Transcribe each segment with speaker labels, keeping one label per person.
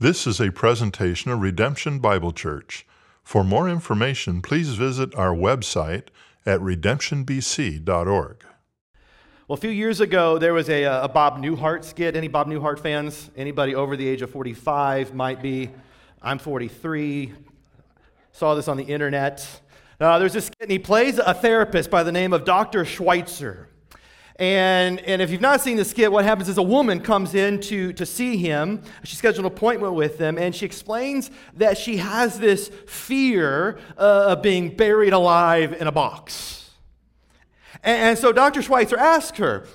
Speaker 1: This is a presentation of Redemption Bible Church. For more information, please visit our website at redemptionbc.org.
Speaker 2: Well, a few years ago, there was a, a Bob Newhart skit. Any Bob Newhart fans? Anybody over the age of 45 might be. I'm 43. Saw this on the internet. Uh, there's this skit, and he plays a therapist by the name of Dr. Schweitzer. And, and if you've not seen the skit, what happens is a woman comes in to, to see him. She schedules an appointment with him, and she explains that she has this fear uh, of being buried alive in a box. And, and so Dr. Schweitzer asks her,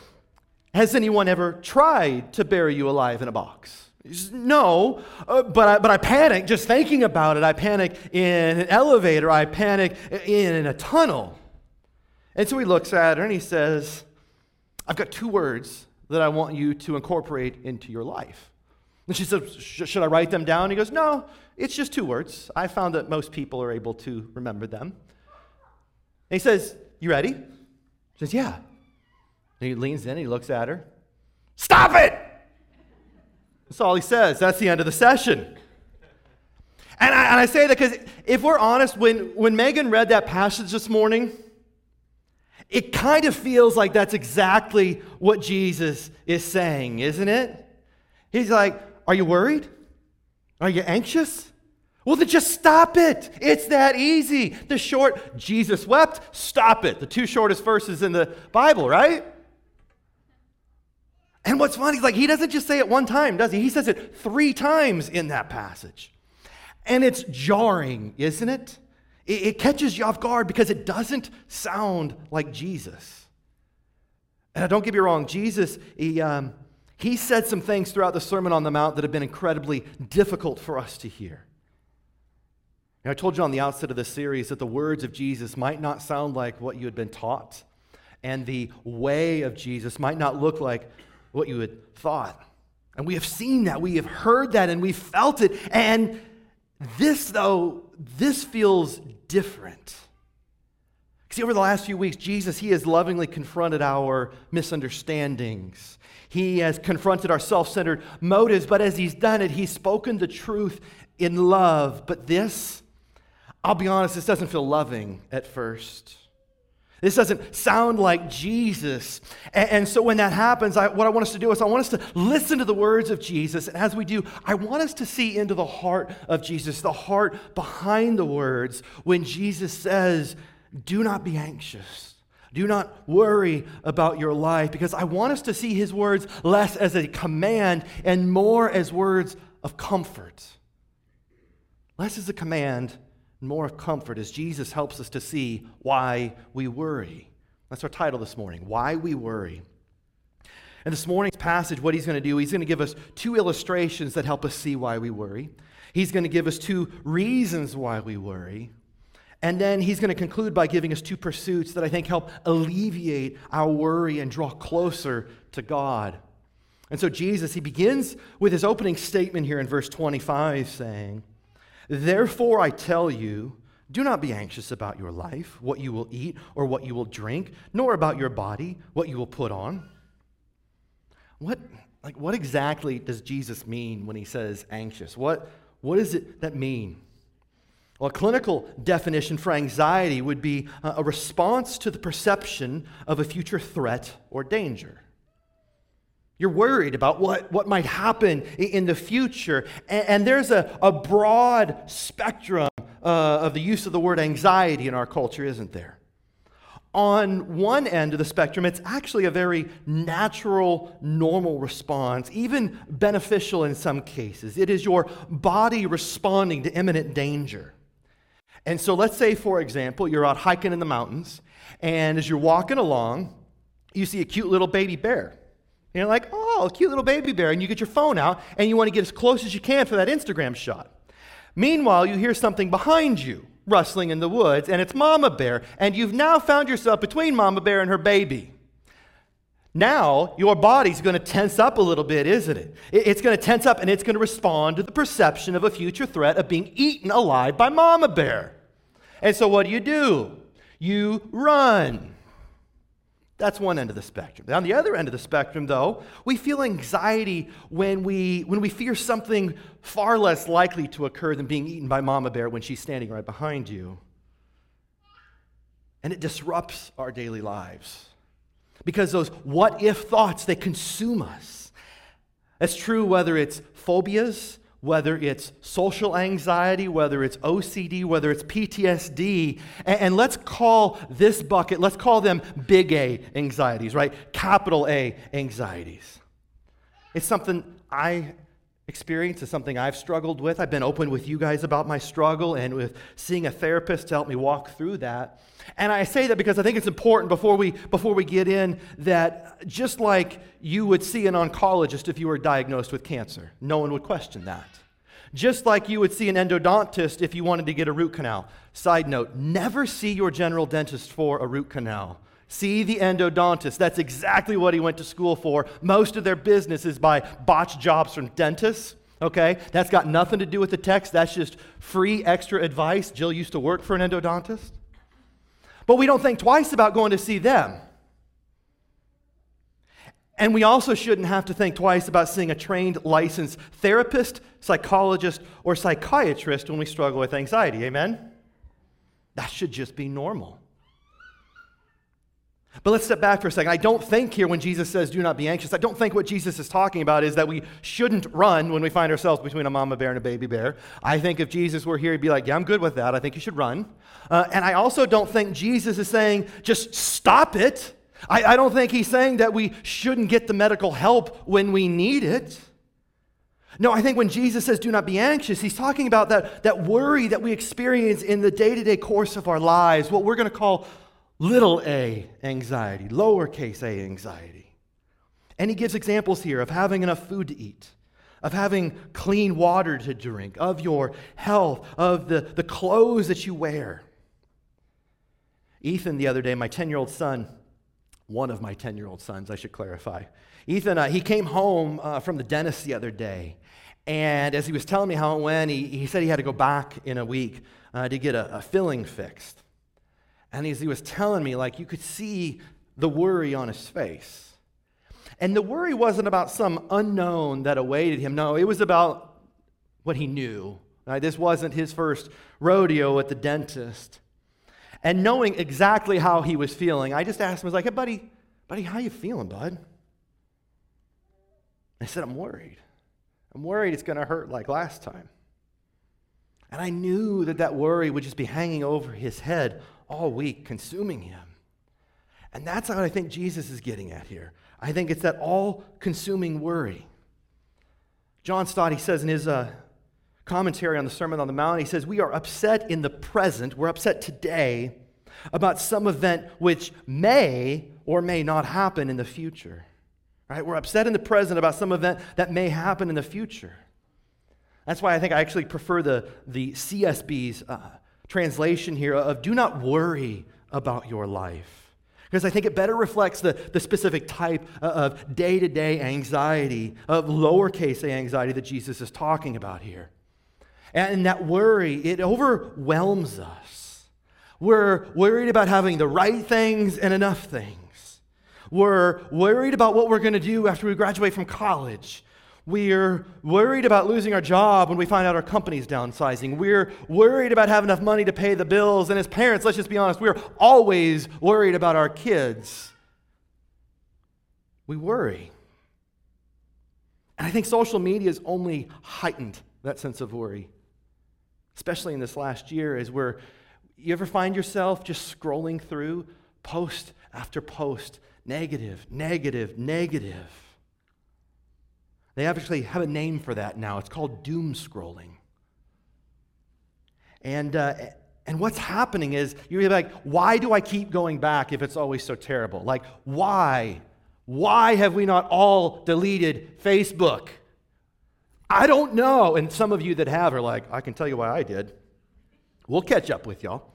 Speaker 2: Has anyone ever tried to bury you alive in a box? No, uh, but, I, but I panic just thinking about it. I panic in an elevator. I panic in, in a tunnel. And so he looks at her and he says, I've got two words that I want you to incorporate into your life. And she says, Should I write them down? He goes, No, it's just two words. I found that most people are able to remember them. And he says, You ready? She says, Yeah. And he leans in, he looks at her. Stop it! That's all he says. That's the end of the session. And I, and I say that because if we're honest, when, when Megan read that passage this morning, it kind of feels like that's exactly what Jesus is saying, isn't it? He's like, Are you worried? Are you anxious? Well, then just stop it. It's that easy. The short, Jesus wept, stop it. The two shortest verses in the Bible, right? And what's funny is like he doesn't just say it one time, does he? He says it three times in that passage. And it's jarring, isn't it? It, it catches you off guard because it doesn't sound like Jesus. And I don't get me wrong, Jesus, he, um, he said some things throughout the Sermon on the Mount that have been incredibly difficult for us to hear. And I told you on the outset of this series that the words of Jesus might not sound like what you had been taught, and the way of Jesus might not look like what you had thought. And we have seen that, we have heard that, and we felt it. And this, though, this feels different. See, over the last few weeks, Jesus, He has lovingly confronted our misunderstandings. He has confronted our self centered motives, but as He's done it, He's spoken the truth in love. But this, I'll be honest, this doesn't feel loving at first. This doesn't sound like Jesus. And, and so when that happens, I, what I want us to do is I want us to listen to the words of Jesus. And as we do, I want us to see into the heart of Jesus, the heart behind the words when Jesus says, Do not be anxious. Do not worry about your life because I want us to see his words less as a command and more as words of comfort. Less as a command more comfort as Jesus helps us to see why we worry. That's our title this morning Why We Worry. And this morning's passage, what he's going to do, he's going to give us two illustrations that help us see why we worry. He's going to give us two reasons why we worry. And then he's going to conclude by giving us two pursuits that I think help alleviate our worry and draw closer to God. And so Jesus, he begins with his opening statement here in verse 25 saying, Therefore, I tell you, do not be anxious about your life, what you will eat or what you will drink, nor about your body, what you will put on. What, like, what exactly does Jesus mean when he says anxious? What, what does it that mean? Well, a clinical definition for anxiety would be a response to the perception of a future threat or danger. You're worried about what, what might happen in the future. And, and there's a, a broad spectrum uh, of the use of the word anxiety in our culture, isn't there? On one end of the spectrum, it's actually a very natural, normal response, even beneficial in some cases. It is your body responding to imminent danger. And so, let's say, for example, you're out hiking in the mountains, and as you're walking along, you see a cute little baby bear. And you're like, oh, cute little baby bear. And you get your phone out and you want to get as close as you can for that Instagram shot. Meanwhile, you hear something behind you rustling in the woods, and it's Mama Bear. And you've now found yourself between Mama Bear and her baby. Now, your body's going to tense up a little bit, isn't it? It's going to tense up and it's going to respond to the perception of a future threat of being eaten alive by Mama Bear. And so, what do you do? You run. That's one end of the spectrum. On the other end of the spectrum, though, we feel anxiety when we, when we fear something far less likely to occur than being eaten by Mama Bear when she's standing right behind you. And it disrupts our daily lives because those what if thoughts, they consume us. That's true whether it's phobias, whether it's social anxiety, whether it's OCD, whether it's PTSD. And, and, let's call this bucket, let's call them big A anxieties, right? Capital A anxieties. It's something I experience, is something I've struggled with. I've been open with you guys about my struggle and with seeing a therapist to help me walk through that. And I say that because I think it's important before we, before we get in that just like you would see an oncologist if you were diagnosed with cancer, no one would question that. Just like you would see an endodontist if you wanted to get a root canal. Side note never see your general dentist for a root canal. See the endodontist. That's exactly what he went to school for. Most of their business is by botched jobs from dentists. Okay? That's got nothing to do with the text. That's just free extra advice. Jill used to work for an endodontist. But we don't think twice about going to see them. And we also shouldn't have to think twice about seeing a trained, licensed therapist, psychologist, or psychiatrist when we struggle with anxiety. Amen? That should just be normal. But let's step back for a second. I don't think here when Jesus says, do not be anxious, I don't think what Jesus is talking about is that we shouldn't run when we find ourselves between a mama bear and a baby bear. I think if Jesus were here, he'd be like, yeah, I'm good with that. I think you should run. Uh, and I also don't think Jesus is saying, just stop it. I, I don't think he's saying that we shouldn't get the medical help when we need it. No, I think when Jesus says, do not be anxious, he's talking about that, that worry that we experience in the day to day course of our lives, what we're going to call little a anxiety, lowercase a anxiety. And he gives examples here of having enough food to eat, of having clean water to drink, of your health, of the, the clothes that you wear. Ethan, the other day, my 10 year old son, one of my 10 year old sons, I should clarify. Ethan, uh, he came home uh, from the dentist the other day. And as he was telling me how it went, he, he said he had to go back in a week uh, to get a, a filling fixed. And as he was telling me, like, you could see the worry on his face. And the worry wasn't about some unknown that awaited him. No, it was about what he knew. Right? This wasn't his first rodeo at the dentist. And knowing exactly how he was feeling, I just asked him, I was like, hey, buddy, buddy, how you feeling, bud? I said, I'm worried. I'm worried it's going to hurt like last time. And I knew that that worry would just be hanging over his head all week, consuming him. And that's what I think Jesus is getting at here. I think it's that all consuming worry. John Stott, he says in his uh, commentary on the Sermon on the Mount, he says, We are upset in the present, we're upset today about some event which may or may not happen in the future. Right? We're upset in the present about some event that may happen in the future. That's why I think I actually prefer the, the CSB's uh, translation here of do not worry about your life. Because I think it better reflects the, the specific type of day to day anxiety, of lowercase anxiety that Jesus is talking about here. And that worry, it overwhelms us. We're worried about having the right things and enough things. We're worried about what we're going to do after we graduate from college. We're worried about losing our job when we find out our company's downsizing. We're worried about having enough money to pay the bills. And as parents, let's just be honest, we're always worried about our kids. We worry. And I think social media has only heightened that sense of worry, especially in this last year, as we're, you ever find yourself just scrolling through post after post, negative, negative, negative? They actually have a name for that now. It's called doom scrolling. And, uh, and what's happening is you're like, why do I keep going back if it's always so terrible? Like, why? Why have we not all deleted Facebook? I don't know. And some of you that have are like, I can tell you why I did. We'll catch up with y'all.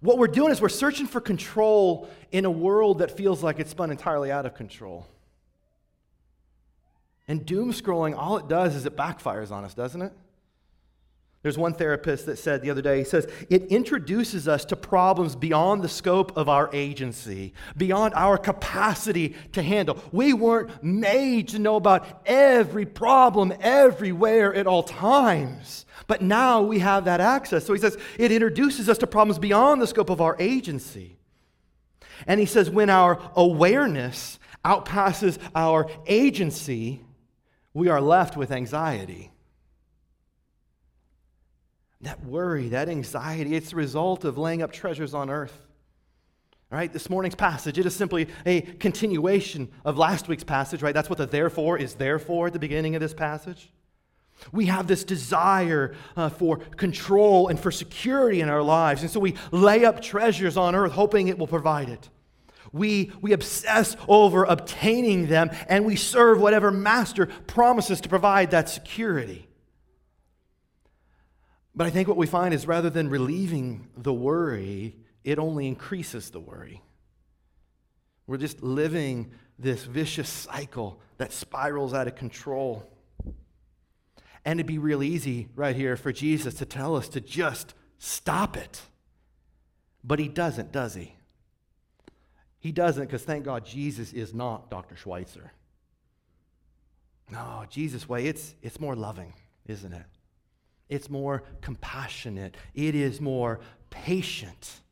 Speaker 2: What we're doing is we're searching for control in a world that feels like it's spun entirely out of control. And doom scrolling, all it does is it backfires on us, doesn't it? There's one therapist that said the other day, he says, it introduces us to problems beyond the scope of our agency, beyond our capacity to handle. We weren't made to know about every problem everywhere at all times. But now we have that access. So he says, it introduces us to problems beyond the scope of our agency. And he says, when our awareness outpasses our agency, we are left with anxiety. That worry, that anxiety, it's the result of laying up treasures on earth. Right? This morning's passage, it is simply a continuation of last week's passage, right? That's what the therefore is there for at the beginning of this passage. We have this desire uh, for control and for security in our lives. And so we lay up treasures on earth, hoping it will provide it. We, we obsess over obtaining them, and we serve whatever master promises to provide that security. But I think what we find is rather than relieving the worry, it only increases the worry. We're just living this vicious cycle that spirals out of control. And it'd be real easy right here for Jesus to tell us to just stop it. But he doesn't, does he? He doesn't because thank God Jesus is not Dr. Schweitzer. No, Jesus' way, it's, it's more loving, isn't it? It's more compassionate. It is more patient.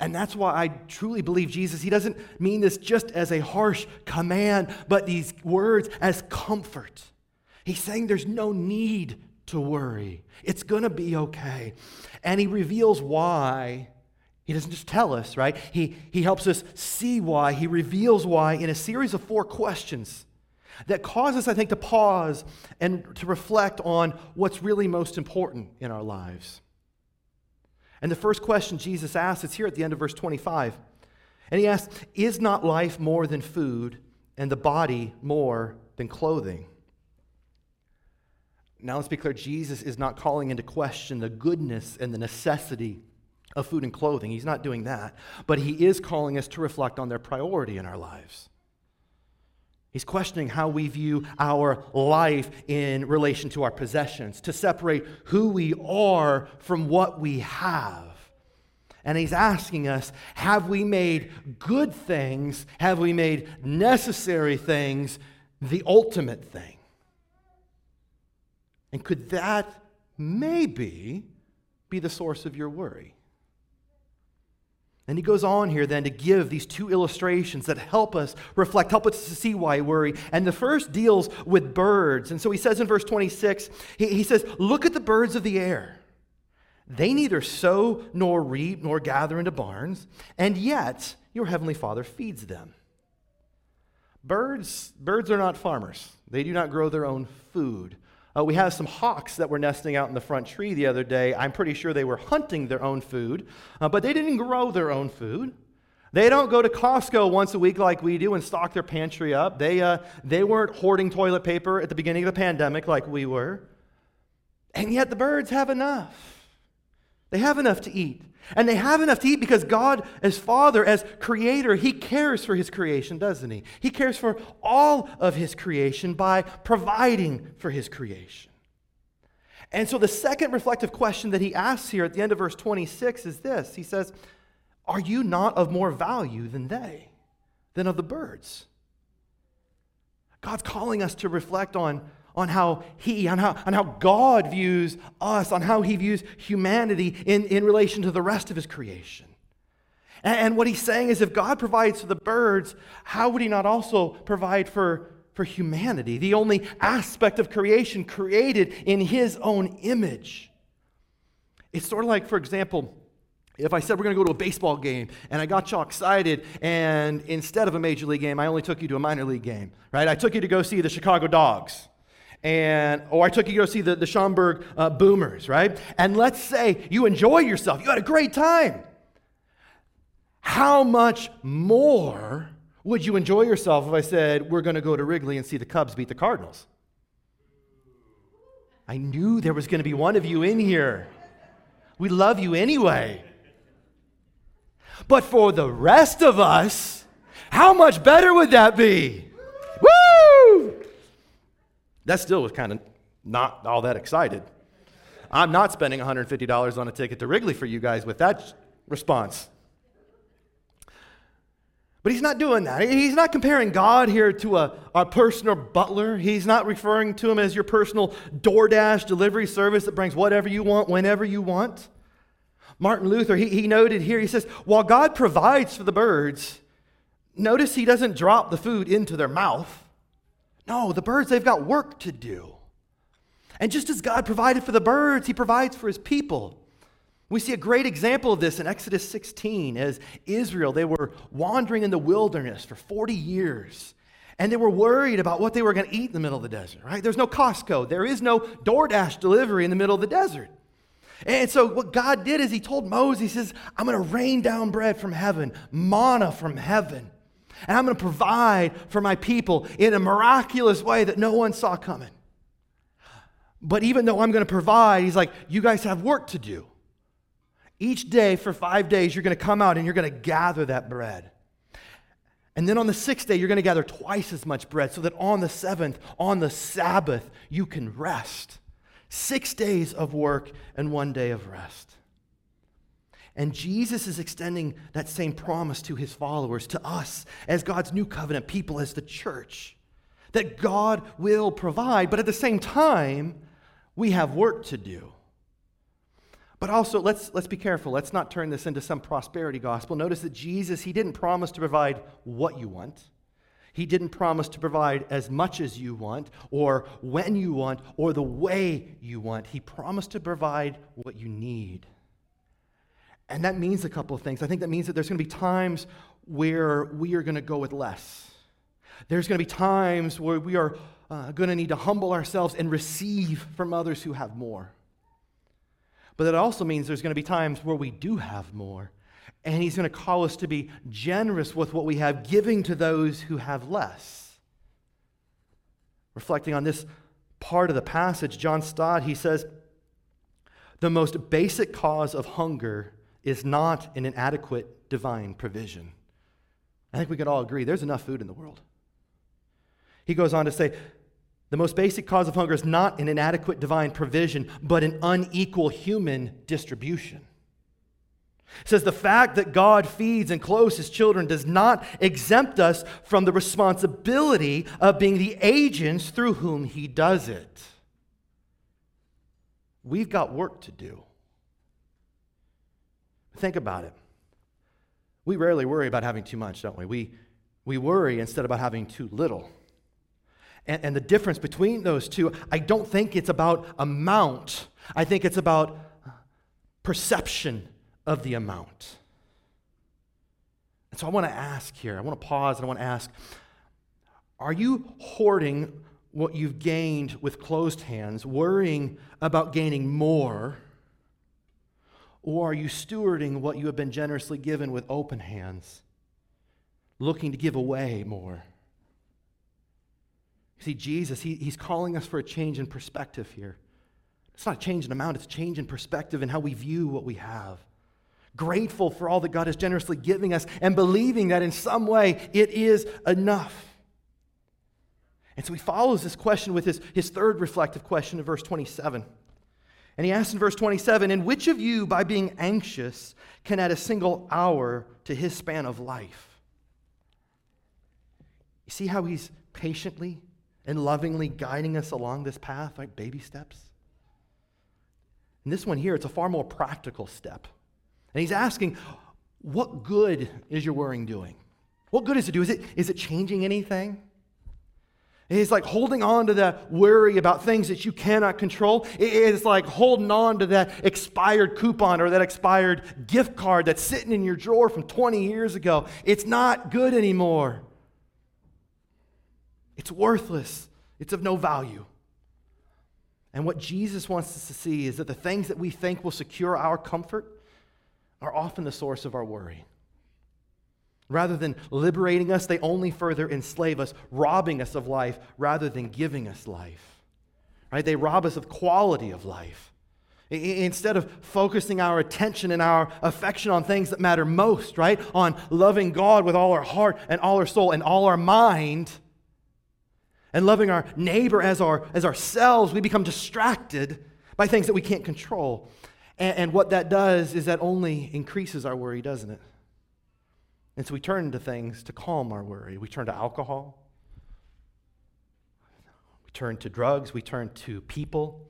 Speaker 2: And that's why I truly believe Jesus, he doesn't mean this just as a harsh command, but these words as comfort. He's saying there's no need to worry, it's going to be okay. And he reveals why. He doesn't just tell us, right? He, he helps us see why. He reveals why in a series of four questions that cause us, I think, to pause and to reflect on what's really most important in our lives. And the first question Jesus asks is here at the end of verse 25. And he asks, Is not life more than food, and the body more than clothing? Now let's be clear Jesus is not calling into question the goodness and the necessity of food and clothing. He's not doing that. But he is calling us to reflect on their priority in our lives. He's questioning how we view our life in relation to our possessions, to separate who we are from what we have. And he's asking us have we made good things, have we made necessary things the ultimate thing? And could that maybe be the source of your worry? And he goes on here then to give these two illustrations that help us reflect, help us to see why we worry. And the first deals with birds. And so he says in verse 26, he, he says, Look at the birds of the air. They neither sow nor reap nor gather into barns, and yet your heavenly Father feeds them. Birds, birds are not farmers. They do not grow their own food. Uh, we have some hawks that were nesting out in the front tree the other day. I'm pretty sure they were hunting their own food, uh, but they didn't grow their own food. They don't go to Costco once a week like we do and stock their pantry up. They, uh, they weren't hoarding toilet paper at the beginning of the pandemic like we were. And yet the birds have enough. They have enough to eat. And they have enough to eat because God, as Father, as Creator, He cares for His creation, doesn't He? He cares for all of His creation by providing for His creation. And so the second reflective question that He asks here at the end of verse 26 is this He says, Are you not of more value than they, than of the birds? God's calling us to reflect on on how he, on how, on how God views us, on how he views humanity in, in relation to the rest of his creation. And, and what he's saying is if God provides for the birds, how would he not also provide for, for humanity, the only aspect of creation created in his own image? It's sort of like, for example, if I said we're going to go to a baseball game and I got y'all excited, and instead of a major league game, I only took you to a minor league game, right? I took you to go see the Chicago Dogs and or I took you to go see the, the Schaumburg uh, Boomers, right? And let's say you enjoy yourself, you had a great time. How much more would you enjoy yourself if I said we're going to go to Wrigley and see the Cubs beat the Cardinals? I knew there was going to be one of you in here. We love you anyway. But for the rest of us, how much better would that be? That still was kind of not all that excited. I'm not spending $150 on a ticket to Wrigley for you guys with that response. But he's not doing that. He's not comparing God here to a, a personal butler. He's not referring to him as your personal DoorDash delivery service that brings whatever you want whenever you want. Martin Luther, he, he noted here, he says, while God provides for the birds, notice he doesn't drop the food into their mouth. No, the birds, they've got work to do. And just as God provided for the birds, he provides for his people. We see a great example of this in Exodus 16 as Israel, they were wandering in the wilderness for 40 years. And they were worried about what they were going to eat in the middle of the desert, right? There's no Costco. There is no DoorDash delivery in the middle of the desert. And so what God did is he told Moses, he says, I'm going to rain down bread from heaven, manna from heaven. And I'm going to provide for my people in a miraculous way that no one saw coming. But even though I'm going to provide, he's like, you guys have work to do. Each day for five days, you're going to come out and you're going to gather that bread. And then on the sixth day, you're going to gather twice as much bread so that on the seventh, on the Sabbath, you can rest. Six days of work and one day of rest. And Jesus is extending that same promise to his followers, to us, as God's new covenant people, as the church, that God will provide, but at the same time, we have work to do. But also, let's, let's be careful. Let's not turn this into some prosperity gospel. Notice that Jesus, he didn't promise to provide what you want. He didn't promise to provide as much as you want, or when you want, or the way you want. He promised to provide what you need. And that means a couple of things. I think that means that there's going to be times where we are going to go with less. There's going to be times where we are uh, going to need to humble ourselves and receive from others who have more. But that also means there's going to be times where we do have more and he's going to call us to be generous with what we have, giving to those who have less. Reflecting on this part of the passage, John Stott, he says, the most basic cause of hunger is not an inadequate divine provision. I think we can all agree there's enough food in the world. He goes on to say, the most basic cause of hunger is not an inadequate divine provision, but an unequal human distribution. It says the fact that God feeds and clothes his children does not exempt us from the responsibility of being the agents through whom he does it. We've got work to do. Think about it. We rarely worry about having too much, don't we? We, we worry instead about having too little. And, and the difference between those two, I don't think it's about amount, I think it's about perception of the amount. And so I want to ask here, I want to pause and I want to ask are you hoarding what you've gained with closed hands, worrying about gaining more? Or are you stewarding what you have been generously given with open hands, looking to give away more? See, Jesus, he, he's calling us for a change in perspective here. It's not a change in amount, it's a change in perspective and how we view what we have grateful for all that God is generously giving us, and believing that in some way it is enough. And so he follows this question with his, his third reflective question in verse 27. And he asks in verse 27 And which of you, by being anxious, can add a single hour to his span of life? You see how he's patiently and lovingly guiding us along this path, like baby steps? And this one here, it's a far more practical step. And he's asking, what good is your worrying doing? What good is it do? Is it, is it changing anything? He's like holding on to that worry about things that you cannot control. It's like holding on to that expired coupon or that expired gift card that's sitting in your drawer from 20 years ago. It's not good anymore. It's worthless. It's of no value. And what Jesus wants us to see is that the things that we think will secure our comfort are often the source of our worry. Rather than liberating us, they only further enslave us, robbing us of life rather than giving us life. Right? They rob us of quality of life. Instead of focusing our attention and our affection on things that matter most, right? On loving God with all our heart and all our soul and all our mind, and loving our neighbor as, our, as ourselves, we become distracted by things that we can't control. And, and what that does is that only increases our worry, doesn't it? And so we turn to things to calm our worry. We turn to alcohol, we turn to drugs, we turn to people.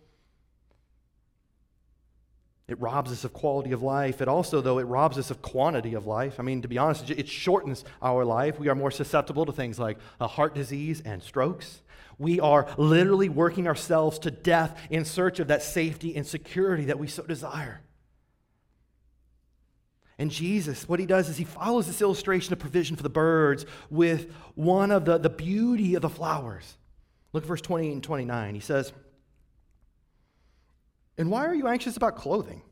Speaker 2: It robs us of quality of life. It also, though, it robs us of quantity of life. I mean, to be honest, it shortens our life. We are more susceptible to things like heart disease and strokes. We are literally working ourselves to death in search of that safety and security that we so desire. And Jesus, what he does is he follows this illustration of provision for the birds with one of the, the beauty of the flowers. Look at verse 20 and 29. He says, And why are you anxious about clothing?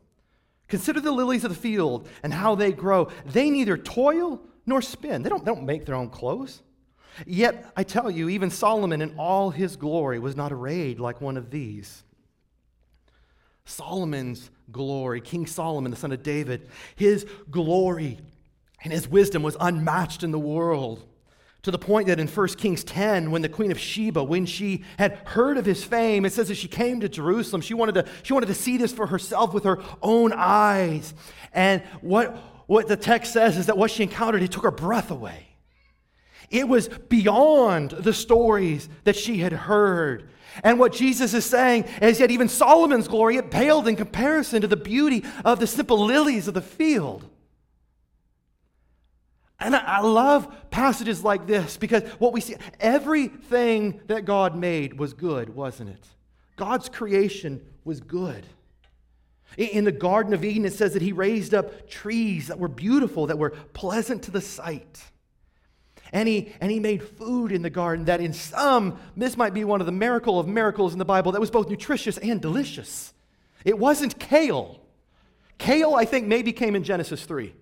Speaker 2: Consider the lilies of the field and how they grow. They neither toil nor spin, they don't, they don't make their own clothes. Yet, I tell you, even Solomon in all his glory was not arrayed like one of these. Solomon's glory, King Solomon, the son of David, his glory and his wisdom was unmatched in the world. To the point that in 1 Kings 10, when the queen of Sheba, when she had heard of his fame, it says that she came to Jerusalem. She wanted to, she wanted to see this for herself with her own eyes. And what, what the text says is that what she encountered, it took her breath away. It was beyond the stories that she had heard. And what Jesus is saying is that even Solomon's glory, it paled in comparison to the beauty of the simple lilies of the field. And I, love passages like this because what we see, everything that God made was good, wasn't it? God's creation was good. In the Garden of Eden, it says that He raised up trees that were beautiful, that were pleasant to the sight. And he, and he made food in the garden that, in some, this might be one of the miracle of miracles in the Bible, that was both nutritious and delicious. It wasn't kale. Kale, I think, maybe came in Genesis 3.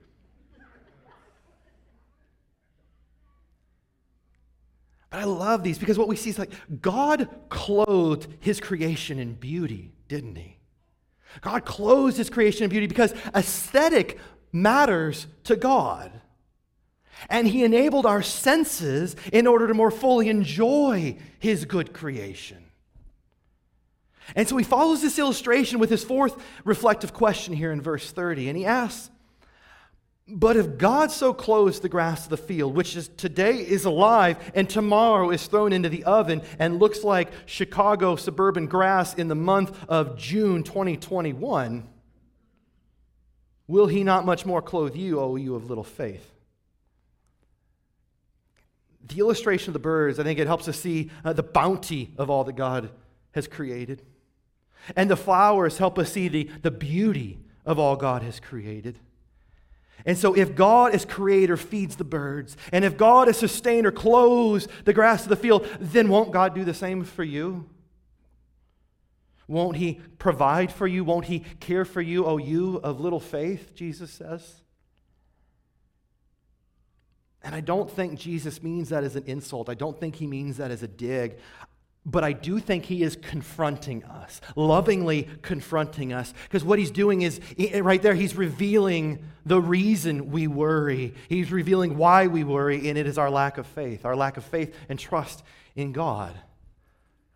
Speaker 2: But I love these because what we see is like God clothed his creation in beauty, didn't he? God clothed his creation in beauty because aesthetic matters to God. And he enabled our senses in order to more fully enjoy his good creation. And so he follows this illustration with his fourth reflective question here in verse 30. And he asks, But if God so clothes the grass of the field, which is today is alive and tomorrow is thrown into the oven and looks like Chicago suburban grass in the month of June 2021, will he not much more clothe you, O you of little faith? The illustration of the birds, I think it helps us see uh, the bounty of all that God has created. And the flowers help us see the, the beauty of all God has created. And so, if God as creator feeds the birds, and if God as sustainer clothes the grass of the field, then won't God do the same for you? Won't He provide for you? Won't He care for you, oh, you of little faith? Jesus says. And I don't think Jesus means that as an insult. I don't think he means that as a dig. But I do think he is confronting us, lovingly confronting us. Because what he's doing is, eh, right there, he's revealing the reason we worry. He's revealing why we worry, and it is our lack of faith, our lack of faith and trust in God.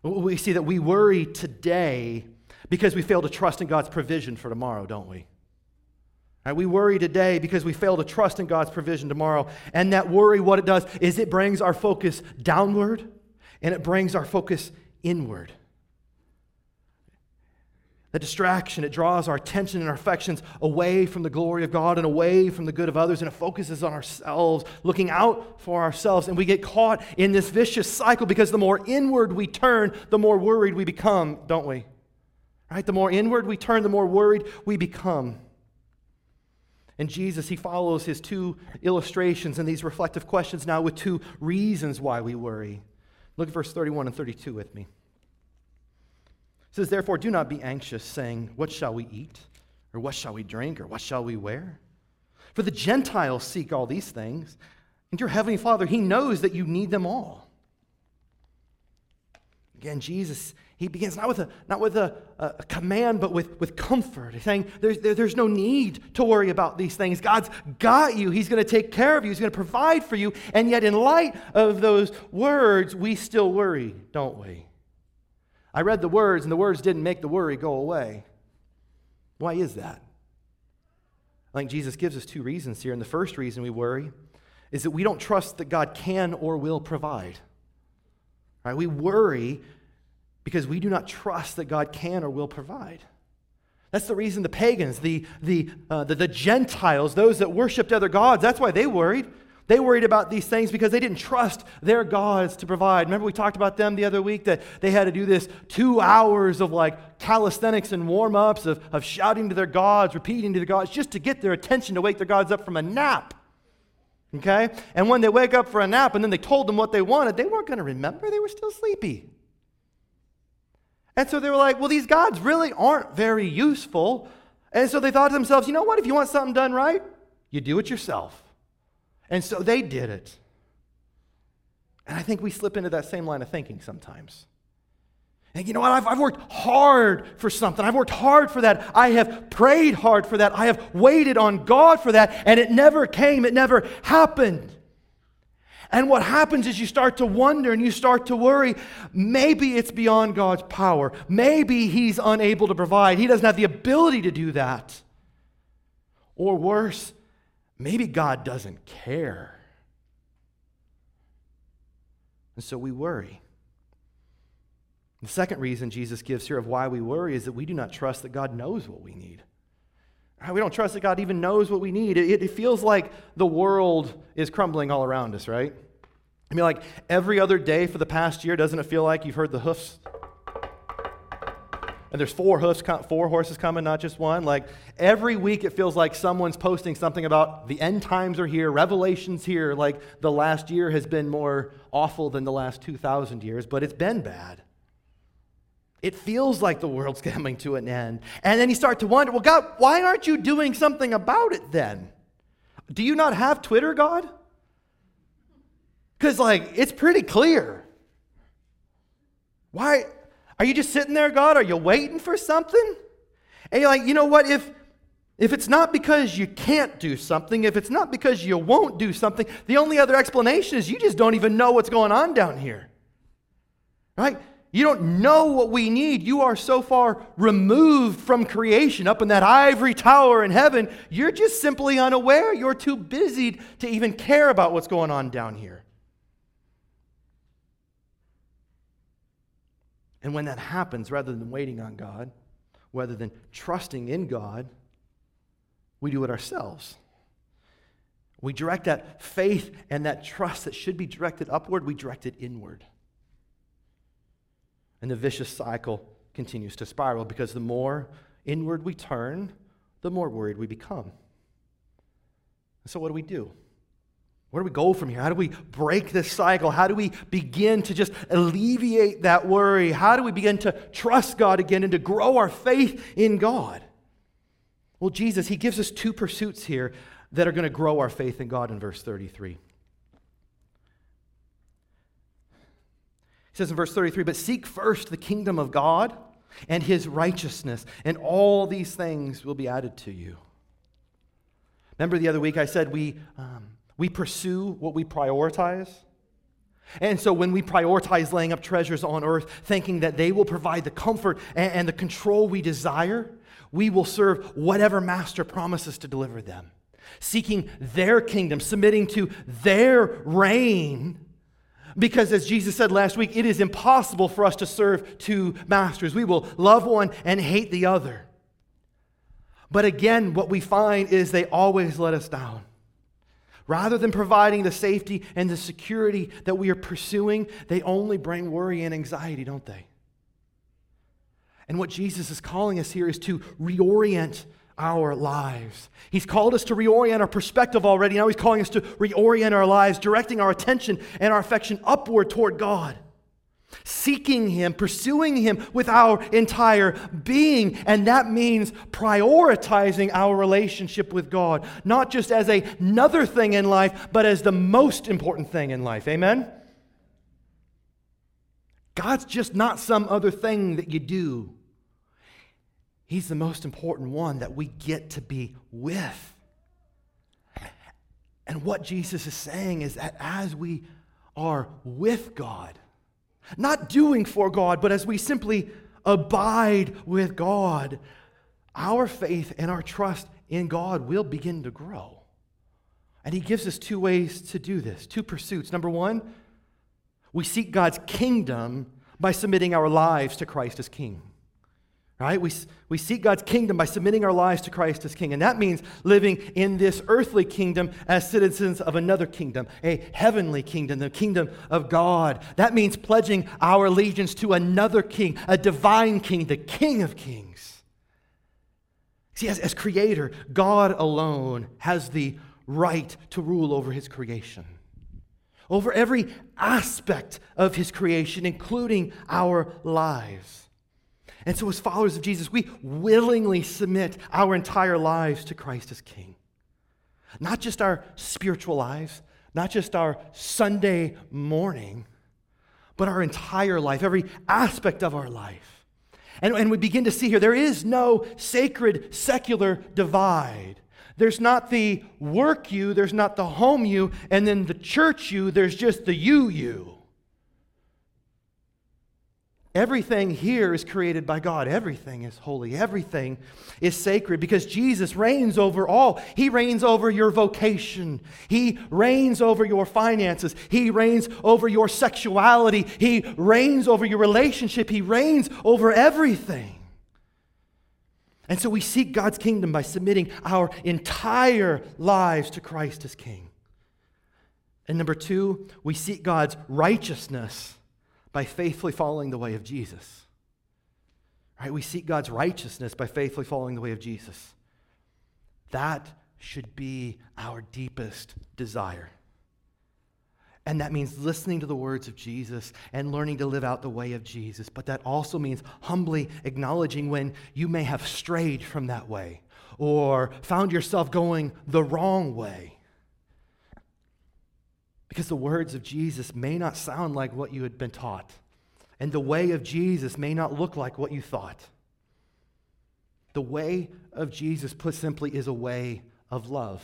Speaker 2: We see that we worry today because we fail to trust in God's provision for tomorrow, don't we? Right, we worry today because we fail to trust in God's provision tomorrow. And that worry, what it does is it brings our focus downward and it brings our focus inward. The distraction, it draws our attention and our affections away from the glory of God and away from the good of others, and it focuses on ourselves, looking out for ourselves. And we get caught in this vicious cycle because the more inward we turn, the more worried we become, don't we? Right? The more inward we turn, the more worried we become. And Jesus, he follows his two illustrations and these reflective questions now with two reasons why we worry. Look at verse 31 and 32 with me. It says, Therefore, do not be anxious, saying, What shall we eat? Or what shall we drink? Or what shall we wear? For the Gentiles seek all these things, and your heavenly Father, he knows that you need them all. Again, Jesus, he begins not with a, not with a, a command, but with, with comfort. Saying there's, there, there's no need to worry about these things. God's got you. He's going to take care of you. He's going to provide for you. And yet, in light of those words, we still worry, don't we? I read the words, and the words didn't make the worry go away. Why is that? I think Jesus gives us two reasons here. And the first reason we worry is that we don't trust that God can or will provide. Right? We worry because we do not trust that God can or will provide. That's the reason the pagans, the, the, uh, the, the Gentiles, those that worshiped other gods, that's why they worried. They worried about these things because they didn't trust their gods to provide. Remember, we talked about them the other week that they had to do this two hours of like calisthenics and warm ups, of, of shouting to their gods, repeating to the gods, just to get their attention to wake their gods up from a nap. Okay? And when they wake up for a nap and then they told them what they wanted, they weren't going to remember. They were still sleepy. And so they were like, well, these gods really aren't very useful. And so they thought to themselves, you know what? If you want something done right, you do it yourself. And so they did it. And I think we slip into that same line of thinking sometimes. And you know what? I've, I've worked hard for something. I've worked hard for that. I have prayed hard for that. I have waited on God for that. And it never came, it never happened. And what happens is you start to wonder and you start to worry. Maybe it's beyond God's power. Maybe He's unable to provide. He doesn't have the ability to do that. Or worse, maybe God doesn't care. And so we worry. The second reason Jesus gives here of why we worry is that we do not trust that God knows what we need. We don't trust that God even knows what we need. It, it, feels like the world is crumbling all around us, right? I mean, like every other day for the past year, doesn't it feel like you've heard the hoofs? And there's four hoofs, four horses coming, not just one. Like every week, it feels like someone's posting something about the end times are here, revelations here. Like the last year has been more awful than the last 2,000 years, but it's been bad. It feels like the world's coming to an end. And then you start to wonder, well, God, why aren't you doing something about it then? Do you not have Twitter, God? Because, like, it's pretty clear. Why? Are you just sitting there, God? Are you waiting for something? And you're like, you know what? If, if it's not because you can't do something, if it's not because you won't do something, the only other explanation is you just don't even know what's going on down here. Right? You don't know what we need. You are so far removed from creation, up in that ivory tower in heaven. You're just simply unaware. You're too busy to even care about what's going on down here. And when that happens, rather than waiting on God, rather than trusting in God, we do it ourselves. We direct that faith and that trust that should be directed upward, we direct it inward. And the vicious cycle continues to spiral because the more inward we turn, the more worried we become. So, what do we do? Where do we go from here? How do we break this cycle? How do we begin to just alleviate that worry? How do we begin to trust God again and to grow our faith in God? Well, Jesus, He gives us two pursuits here that are going to grow our faith in God in verse 33. Says in verse 33 But seek first the kingdom of God and his righteousness, and all these things will be added to you. Remember the other week I said we, um, we pursue what we prioritize? And so when we prioritize laying up treasures on earth, thinking that they will provide the comfort and, and the control we desire, we will serve whatever master promises to deliver them. Seeking their kingdom, submitting to their reign because, as Jesus said last week, it is impossible for us to serve two masters. We will love one and hate the other. But again, what we find is they always let us down. Rather than providing the safety and the security that we are pursuing, they only bring worry and anxiety, don't they? And what Jesus is calling us here is to reorient our lives. He's called us to reorient our perspective already. Now he's calling us to reorient our lives, directing our attention and our affection upward toward God. Seeking Him, pursuing Him with our entire being. And that means prioritizing our relationship with God, not just as a, another thing in life, but as the most important thing in life. Amen? God's just not some other thing that you do. He's the most important one that we get to be with. And what Jesus is saying is that as we are with God, Not doing for God, but as we simply abide with God, our faith and our trust in God will begin to grow. And He gives us two ways to do this, two pursuits. Number one, we seek God's kingdom by submitting our lives to Christ as King. Right? We, we seek God's kingdom by submitting our lives to Christ as King. And that means living in this earthly kingdom as citizens of another kingdom, a heavenly kingdom, the kingdom of God. That means pledging our allegiance to another king, a divine king, the King of kings. See, as, as creator, God alone has the right to rule over his creation, over every aspect of his creation, including our lives. And so, as followers of Jesus, we willingly submit our entire lives to Christ as King. Not just our spiritual lives, not just our Sunday morning, but our entire life, every aspect of our life. And, and we begin to see here there is no sacred secular divide. There's not the work you, there's not the home you, and then the church you, there's just the you you. Everything here is created by God. Everything is holy. Everything is sacred because Jesus reigns over all. He reigns over your vocation. He reigns over your finances. He reigns over your sexuality. He reigns over your relationship. He reigns over everything. And so we seek God's kingdom by submitting our entire lives to Christ as King. And number two, we seek God's righteousness by faithfully following the way of Jesus. Right? We seek God's righteousness by faithfully following the way of Jesus. That should be our deepest desire. And that means listening to the words of Jesus and learning to live out the way of Jesus. But that also means humbly acknowledging when you may have strayed from that way or found yourself going the wrong way. Because the words of Jesus may not sound like what you had been taught, and the way of Jesus may not look like what you thought. The way of Jesus, put simply, is a way of love,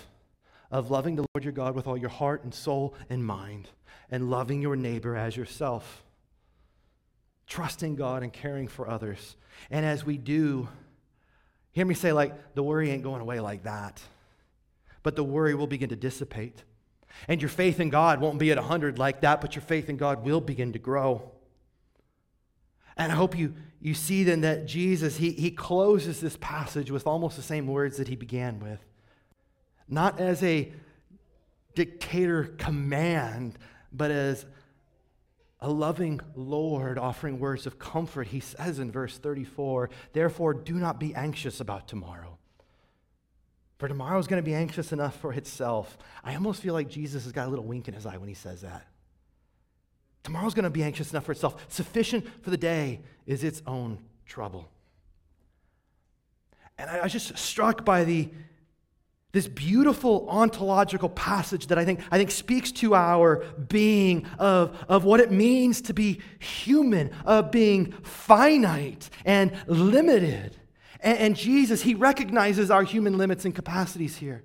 Speaker 2: of loving the Lord your God with all your heart and soul and mind, and loving your neighbor as yourself. Trusting God and caring for others. And as we do, hear me say, like, the worry ain't going away like that, but the worry will begin to dissipate and your faith in God won't be at 100 like that, but your faith in God will begin to grow. And I hope you, you see then that Jesus, he, he closes this passage with almost the same words that he began with. Not as a dictator command, but as a loving Lord offering words of comfort. He says in verse 34, Therefore, do not be anxious about tomorrow for tomorrow is going to be anxious enough for itself. I almost feel like Jesus has got a little wink in his eye when he says that. Tomorrow's going to be anxious enough for itself. Sufficient for the day is its own trouble. And I was just struck by the, this beautiful ontological passage that I think, I think speaks to our being of, of what it means to be human, of being finite and limited. And, and Jesus, he recognizes our human limits and capacities here.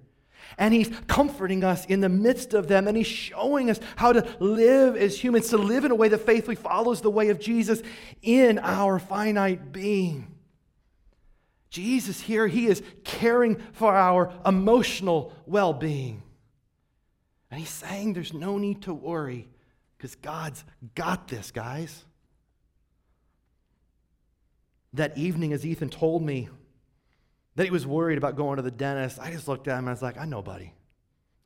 Speaker 2: And he's comforting us in the midst of them, and he's showing us how to live as humans, to live in a way that faithfully follows the way of Jesus in our finite being. Jesus here, he is caring for our emotional well being. And he's saying there's no need to worry because God's got this, guys that evening as Ethan told me that he was worried about going to the dentist, I just looked at him and I was like, I know, buddy.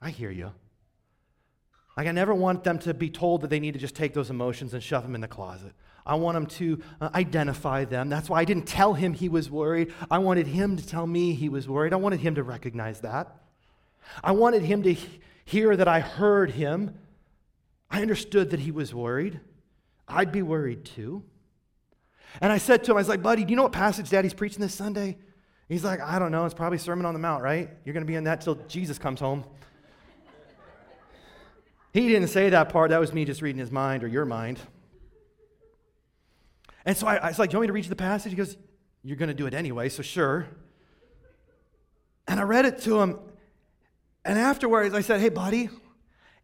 Speaker 2: I hear you. Like, I never want them to be told that they need to just take those emotions and shove them in the closet. I want them to uh, identify them. That's why I didn't tell him he was worried. I wanted him to tell me he was worried. I wanted him to recognize that. I wanted him to hear that I heard him. I understood that he was worried. I'd be worried too. And I said to him, I was like, buddy, do you know what passage daddy's preaching this Sunday? He's like, I don't know. It's probably Sermon on the Mount, right? You're going to be in that till Jesus comes home. He didn't say that part. That was me just reading his mind or your mind. And so I, I was like, Do you want me to read you the passage? He goes, You're going to do it anyway, so sure. And I read it to him. And afterwards, I said, Hey, buddy,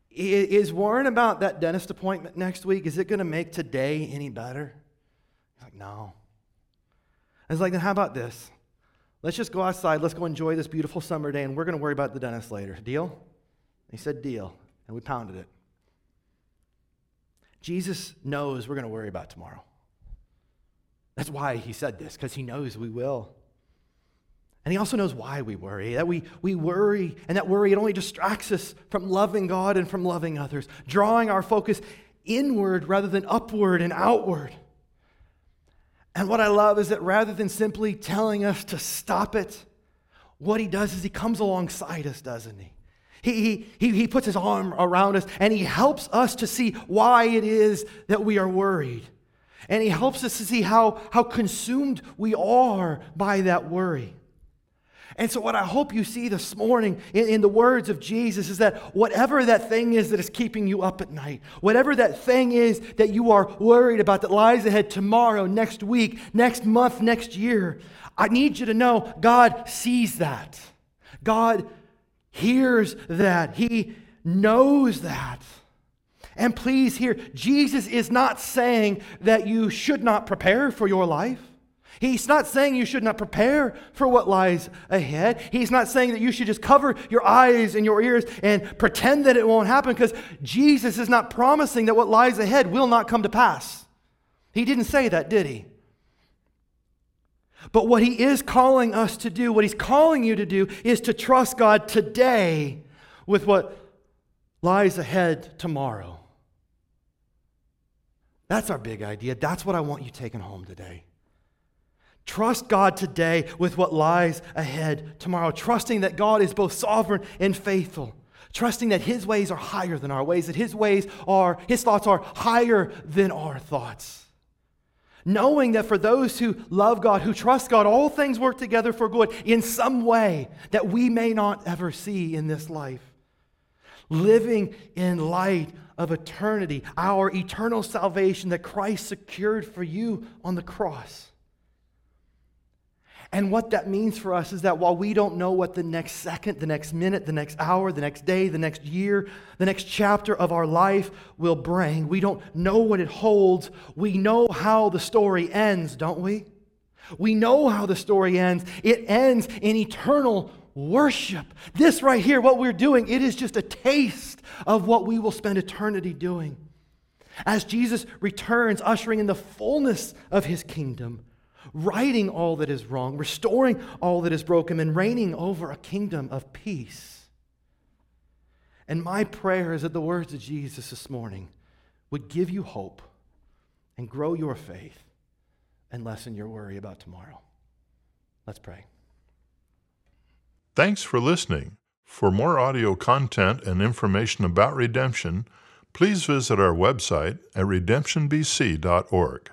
Speaker 2: Is worrying about that dentist appointment next week, is it going to make today any better? He's like, no. I was like, then how about this? Let's just go outside. Let's go enjoy this beautiful summer day, and we're going to worry about the dentist later. Deal? He said, deal. And we pounded it. Jesus knows we're going to worry about tomorrow. That's why he said this, because he knows we will. And he also knows why we worry. That we, we worry, and that worry, it only distracts us from loving God and from loving others, drawing our focus inward rather than upward and outward. And what I love is that rather than simply telling us to stop it, what he does is he comes alongside us, doesn't he? He, he, he puts his arm around us and he helps us to see why it is that we are worried. And he helps us to see how, how consumed we are by that worry. And so, what I hope you see this morning in, in, the words of Jesus is that whatever that thing is that is keeping you up at night, whatever that thing is that you are worried about that lies ahead tomorrow, next week, next month, next year, I need you to know God sees that. God hears that. He knows that. And please hear, Jesus is not saying that you should not prepare for your life. He's not saying you should not prepare for what lies ahead. He's not saying that you should just cover your eyes and your ears and pretend that it won't happen because Jesus is not promising that what lies ahead will not come to pass. He didn't say that, did he? But what he is calling us to do, what he's calling you to do, is to trust God today with what lies ahead tomorrow. That's our big idea. That's what I want you taking home today. Trust God today with what lies ahead tomorrow, trusting that God is both sovereign and faithful, trusting that His ways are higher than our ways, that His ways are, His thoughts are higher than our thoughts. Knowing that for those who love God, who trust God, all things work together for good in some way that we may not ever see in this life. Living in light of eternity, our eternal salvation that Christ secured for you on the cross. And what that means for us is that while we don't know what the next second, the next minute, the next hour, the next day, the next year, the next chapter of our life will bring, we don't know what it holds. We know how the story ends, don't we? We know how the story ends. It ends in eternal worship. This right here, what we're doing, it is just a taste of what we will spend eternity doing. As Jesus returns, ushering in the fullness of his kingdom righting all that is wrong, restoring all that is broken, and reigning over a kingdom of peace. And my prayer is that the words of Jesus this morning would give you hope and grow your faith and lessen your worry about tomorrow. Let's pray.
Speaker 1: Thanks for listening. For more audio content and information about redemption, please visit our website at redemptionbc.org.